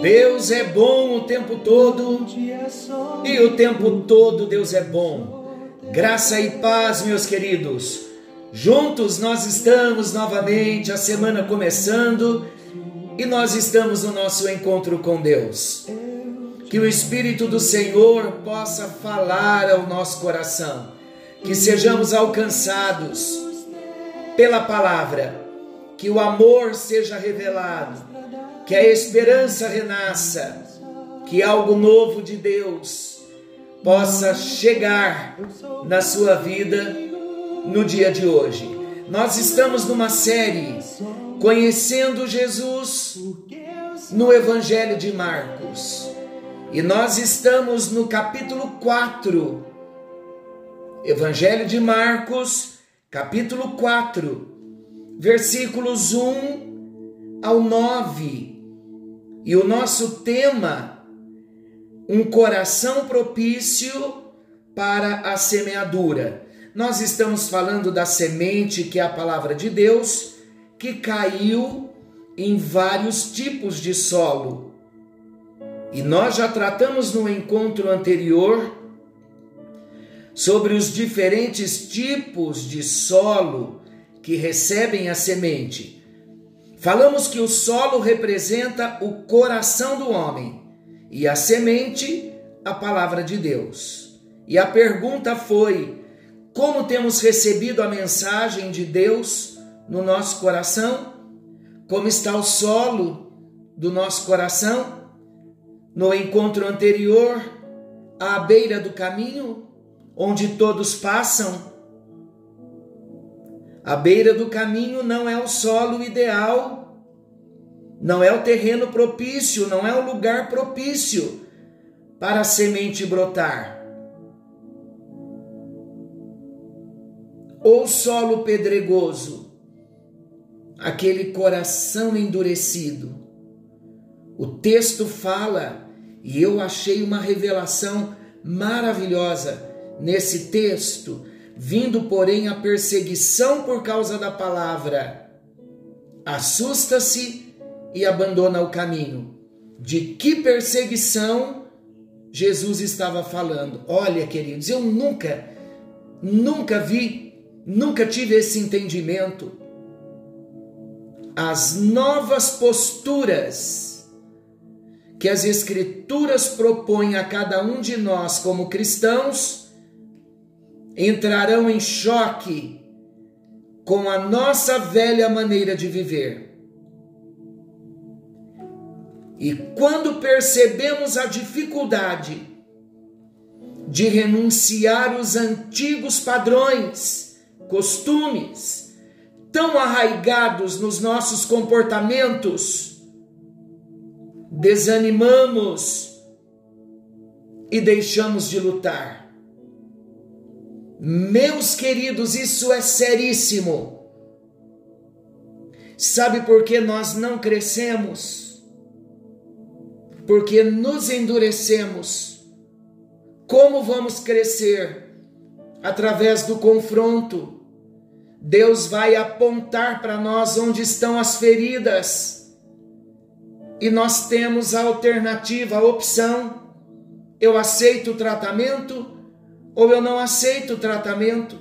Deus é bom o tempo todo e o tempo todo Deus é bom. Graça e paz, meus queridos. Juntos nós estamos novamente, a semana começando e nós estamos no nosso encontro com Deus. Que o Espírito do Senhor possa falar ao nosso coração, que sejamos alcançados pela palavra, que o amor seja revelado que a esperança renasça, que algo novo de Deus possa chegar na sua vida no dia de hoje. Nós estamos numa série conhecendo Jesus no Evangelho de Marcos. E nós estamos no capítulo 4. Evangelho de Marcos, capítulo 4, versículos 1 ao 9. E o nosso tema, um coração propício para a semeadura. Nós estamos falando da semente que é a palavra de Deus, que caiu em vários tipos de solo. E nós já tratamos no encontro anterior sobre os diferentes tipos de solo que recebem a semente. Falamos que o solo representa o coração do homem e a semente, a palavra de Deus. E a pergunta foi: como temos recebido a mensagem de Deus no nosso coração? Como está o solo do nosso coração? No encontro anterior, à beira do caminho, onde todos passam, a beira do caminho não é o solo ideal, não é o terreno propício, não é o lugar propício para a semente brotar. Ou solo pedregoso, aquele coração endurecido. O texto fala, e eu achei uma revelação maravilhosa nesse texto Vindo, porém, a perseguição por causa da palavra, assusta-se e abandona o caminho. De que perseguição Jesus estava falando? Olha, queridos, eu nunca, nunca vi, nunca tive esse entendimento. As novas posturas que as Escrituras propõem a cada um de nós como cristãos entrarão em choque com a nossa velha maneira de viver. E quando percebemos a dificuldade de renunciar os antigos padrões, costumes, tão arraigados nos nossos comportamentos, desanimamos e deixamos de lutar. Meus queridos, isso é seríssimo. Sabe por que nós não crescemos? Porque nos endurecemos. Como vamos crescer? Através do confronto. Deus vai apontar para nós onde estão as feridas. E nós temos a alternativa, a opção. Eu aceito o tratamento ou eu não aceito o tratamento,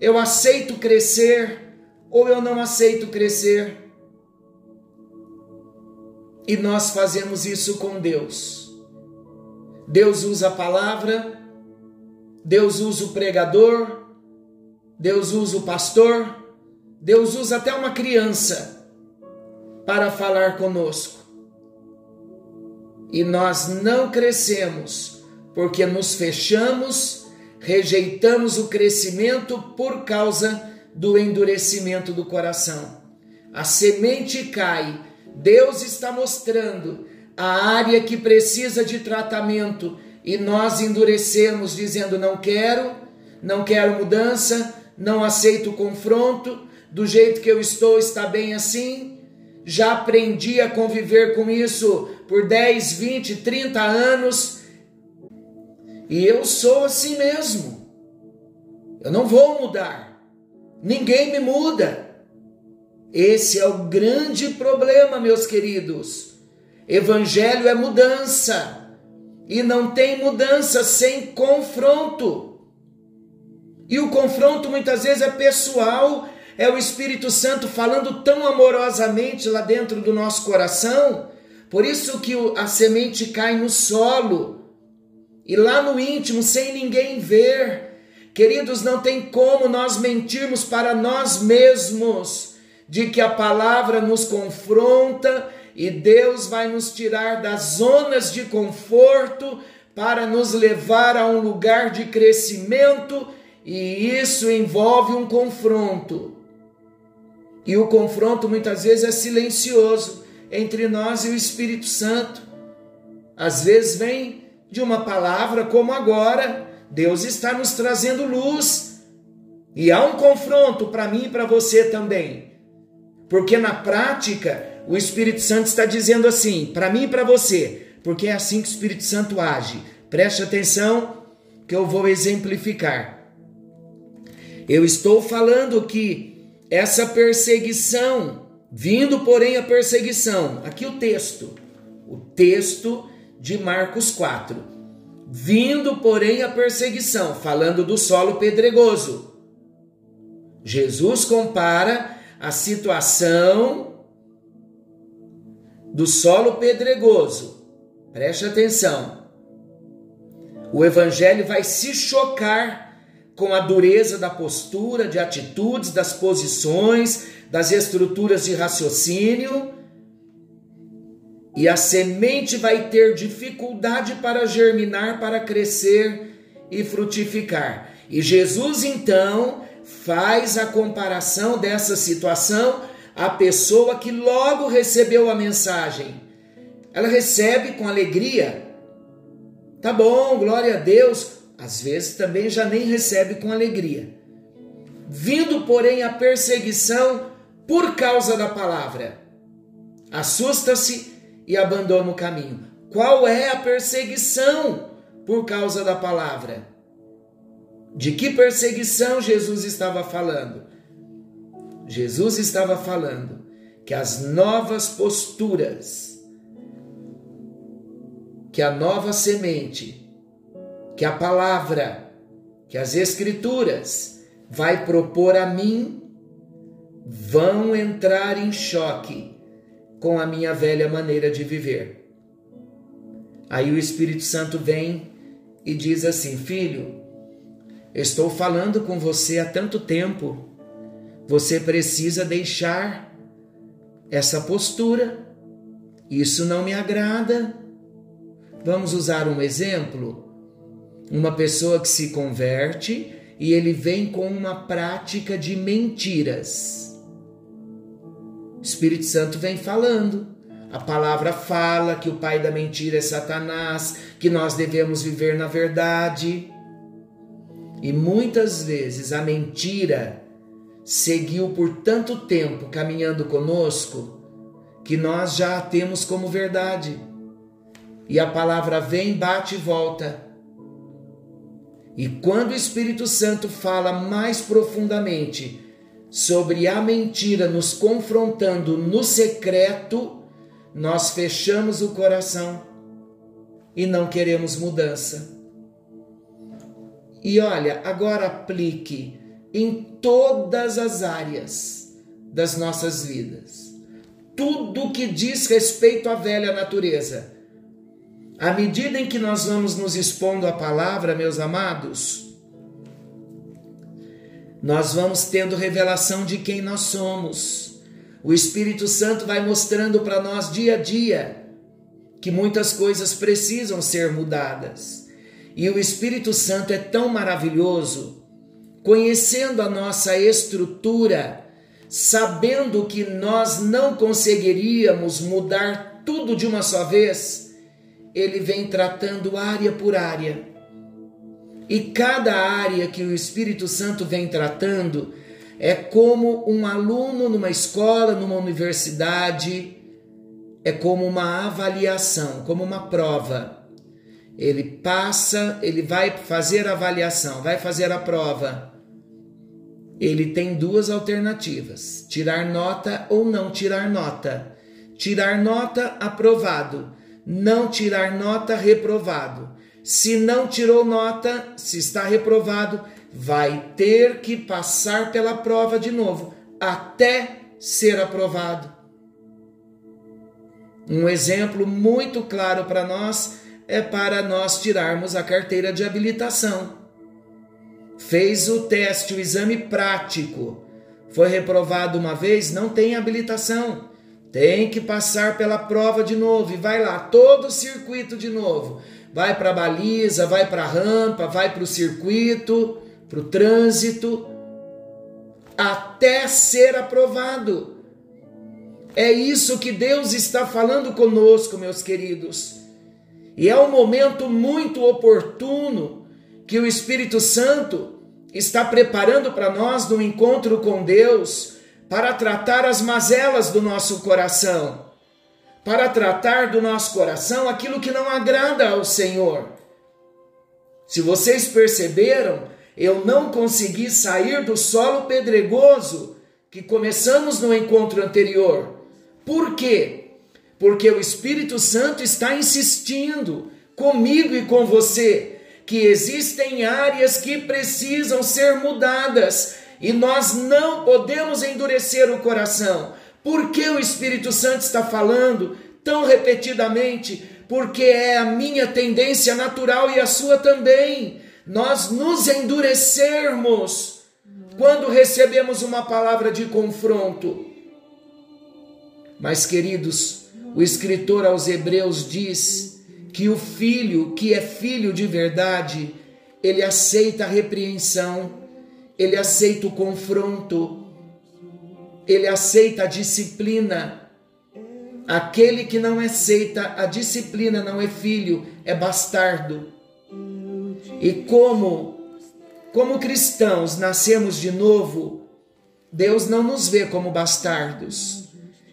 eu aceito crescer, ou eu não aceito crescer. E nós fazemos isso com Deus. Deus usa a palavra, Deus usa o pregador, Deus usa o pastor, Deus usa até uma criança para falar conosco. E nós não crescemos porque nos fechamos rejeitamos o crescimento por causa do endurecimento do coração. A semente cai Deus está mostrando a área que precisa de tratamento e nós endurecemos dizendo não quero, não quero mudança, não aceito confronto, do jeito que eu estou está bem assim. Já aprendi a conviver com isso por 10, 20, 30 anos. E eu sou assim mesmo. Eu não vou mudar. Ninguém me muda. Esse é o grande problema, meus queridos. Evangelho é mudança. E não tem mudança sem confronto. E o confronto muitas vezes é pessoal, é o Espírito Santo falando tão amorosamente lá dentro do nosso coração. Por isso que a semente cai no solo e lá no íntimo, sem ninguém ver. Queridos, não tem como nós mentirmos para nós mesmos de que a palavra nos confronta e Deus vai nos tirar das zonas de conforto para nos levar a um lugar de crescimento, e isso envolve um confronto. E o confronto muitas vezes é silencioso entre nós e o Espírito Santo. Às vezes vem de uma palavra como agora, Deus está nos trazendo luz. E há um confronto para mim e para você também. Porque na prática, o Espírito Santo está dizendo assim, para mim e para você, porque é assim que o Espírito Santo age. Preste atenção que eu vou exemplificar. Eu estou falando que essa perseguição, vindo porém a perseguição, aqui o texto, o texto de Marcos 4. Vindo porém a perseguição, falando do solo pedregoso. Jesus compara a situação do solo pedregoso. Preste atenção. O evangelho vai se chocar com a dureza da postura, de atitudes, das posições, das estruturas de raciocínio, e a semente vai ter dificuldade para germinar, para crescer e frutificar. E Jesus então faz a comparação dessa situação a pessoa que logo recebeu a mensagem. Ela recebe com alegria. Tá bom, glória a Deus. Às vezes também já nem recebe com alegria. Vindo, porém, a perseguição por causa da palavra. Assusta-se e abandona o caminho. Qual é a perseguição por causa da palavra? De que perseguição Jesus estava falando? Jesus estava falando que as novas posturas, que a nova semente, que a palavra, que as escrituras vai propor a mim, vão entrar em choque com a minha velha maneira de viver. Aí o Espírito Santo vem e diz assim: Filho, estou falando com você há tanto tempo você precisa deixar essa postura. Isso não me agrada. Vamos usar um exemplo? Uma pessoa que se converte e ele vem com uma prática de mentiras. Espírito Santo vem falando. A palavra fala que o pai da mentira é Satanás, que nós devemos viver na verdade. E muitas vezes a mentira seguiu por tanto tempo caminhando conosco que nós já a temos como verdade. E a palavra vem, bate e volta. E quando o Espírito Santo fala mais profundamente sobre a mentira nos confrontando no secreto, nós fechamos o coração e não queremos mudança. E olha, agora aplique em todas as áreas das nossas vidas. Tudo que diz respeito à velha natureza. À medida em que nós vamos nos expondo à palavra, meus amados, nós vamos tendo revelação de quem nós somos. O Espírito Santo vai mostrando para nós dia a dia que muitas coisas precisam ser mudadas. E o Espírito Santo é tão maravilhoso conhecendo a nossa estrutura, sabendo que nós não conseguiríamos mudar tudo de uma só vez, ele vem tratando área por área. E cada área que o Espírito Santo vem tratando é como um aluno numa escola, numa universidade, é como uma avaliação, como uma prova. Ele passa, ele vai fazer a avaliação, vai fazer a prova. Ele tem duas alternativas: tirar nota ou não tirar nota. Tirar nota, aprovado. Não tirar nota, reprovado. Se não tirou nota, se está reprovado, vai ter que passar pela prova de novo, até ser aprovado. Um exemplo muito claro para nós é para nós tirarmos a carteira de habilitação. Fez o teste, o exame prático, foi reprovado uma vez, não tem habilitação. Tem que passar pela prova de novo e vai lá, todo o circuito de novo vai para a baliza, vai para a rampa, vai para o circuito, para o trânsito, até ser aprovado. É isso que Deus está falando conosco, meus queridos. E é um momento muito oportuno que o Espírito Santo está preparando para nós no encontro com Deus para tratar as mazelas do nosso coração para tratar do nosso coração aquilo que não agrada ao Senhor. Se vocês perceberam, eu não consegui sair do solo pedregoso que começamos no encontro anterior. Por quê? Porque o Espírito Santo está insistindo comigo e com você que existem áreas que precisam ser mudadas e nós não podemos endurecer o coração. Por que o Espírito Santo está falando tão repetidamente? Porque é a minha tendência natural e a sua também. Nós nos endurecermos quando recebemos uma palavra de confronto. Mas, queridos, o escritor aos Hebreus diz que o filho, que é filho de verdade, ele aceita a repreensão, ele aceita o confronto, ele aceita a disciplina. Aquele que não aceita a disciplina não é filho, é bastardo. E como como cristãos nascemos de novo, Deus não nos vê como bastardos.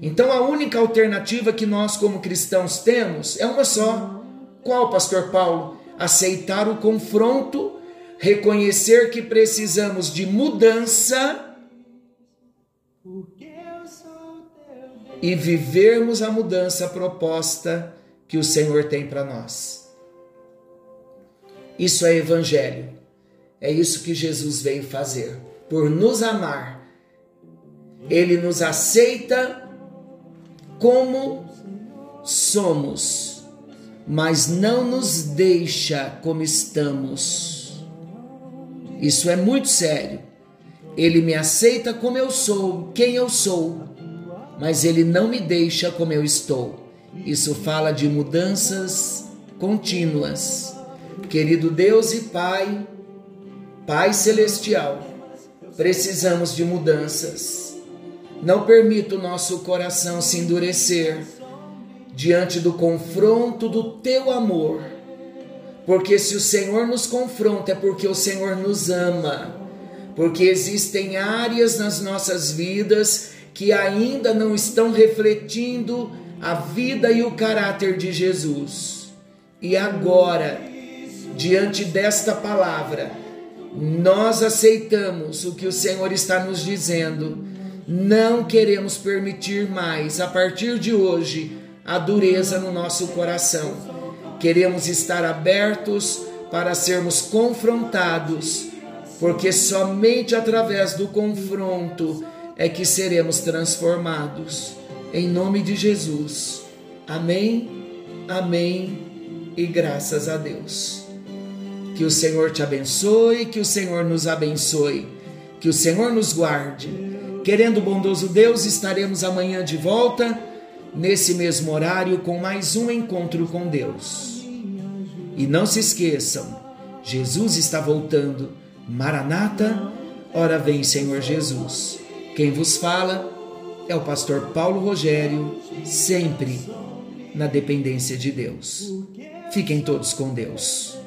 Então a única alternativa que nós como cristãos temos é uma só. Qual, pastor Paulo? Aceitar o confronto, reconhecer que precisamos de mudança e vivermos a mudança proposta que o Senhor tem para nós. Isso é evangelho. É isso que Jesus veio fazer. Por nos amar, ele nos aceita como somos, mas não nos deixa como estamos. Isso é muito sério. Ele me aceita como eu sou, quem eu sou, mas ele não me deixa como eu estou. Isso fala de mudanças contínuas. Querido Deus e Pai, Pai Celestial, precisamos de mudanças. Não permita o nosso coração se endurecer diante do confronto do teu amor. Porque se o Senhor nos confronta é porque o Senhor nos ama. Porque existem áreas nas nossas vidas que ainda não estão refletindo a vida e o caráter de Jesus. E agora, diante desta palavra, nós aceitamos o que o Senhor está nos dizendo. Não queremos permitir mais, a partir de hoje, a dureza no nosso coração. Queremos estar abertos para sermos confrontados, porque somente através do confronto é que seremos transformados. Em nome de Jesus. Amém, amém e graças a Deus. Que o Senhor te abençoe, que o Senhor nos abençoe, que o Senhor nos guarde. Querendo bondoso Deus, estaremos amanhã de volta, nesse mesmo horário, com mais um encontro com Deus. E não se esqueçam, Jesus está voltando. Maranata, ora vem, Senhor Jesus. Quem vos fala é o pastor Paulo Rogério, sempre na dependência de Deus. Fiquem todos com Deus.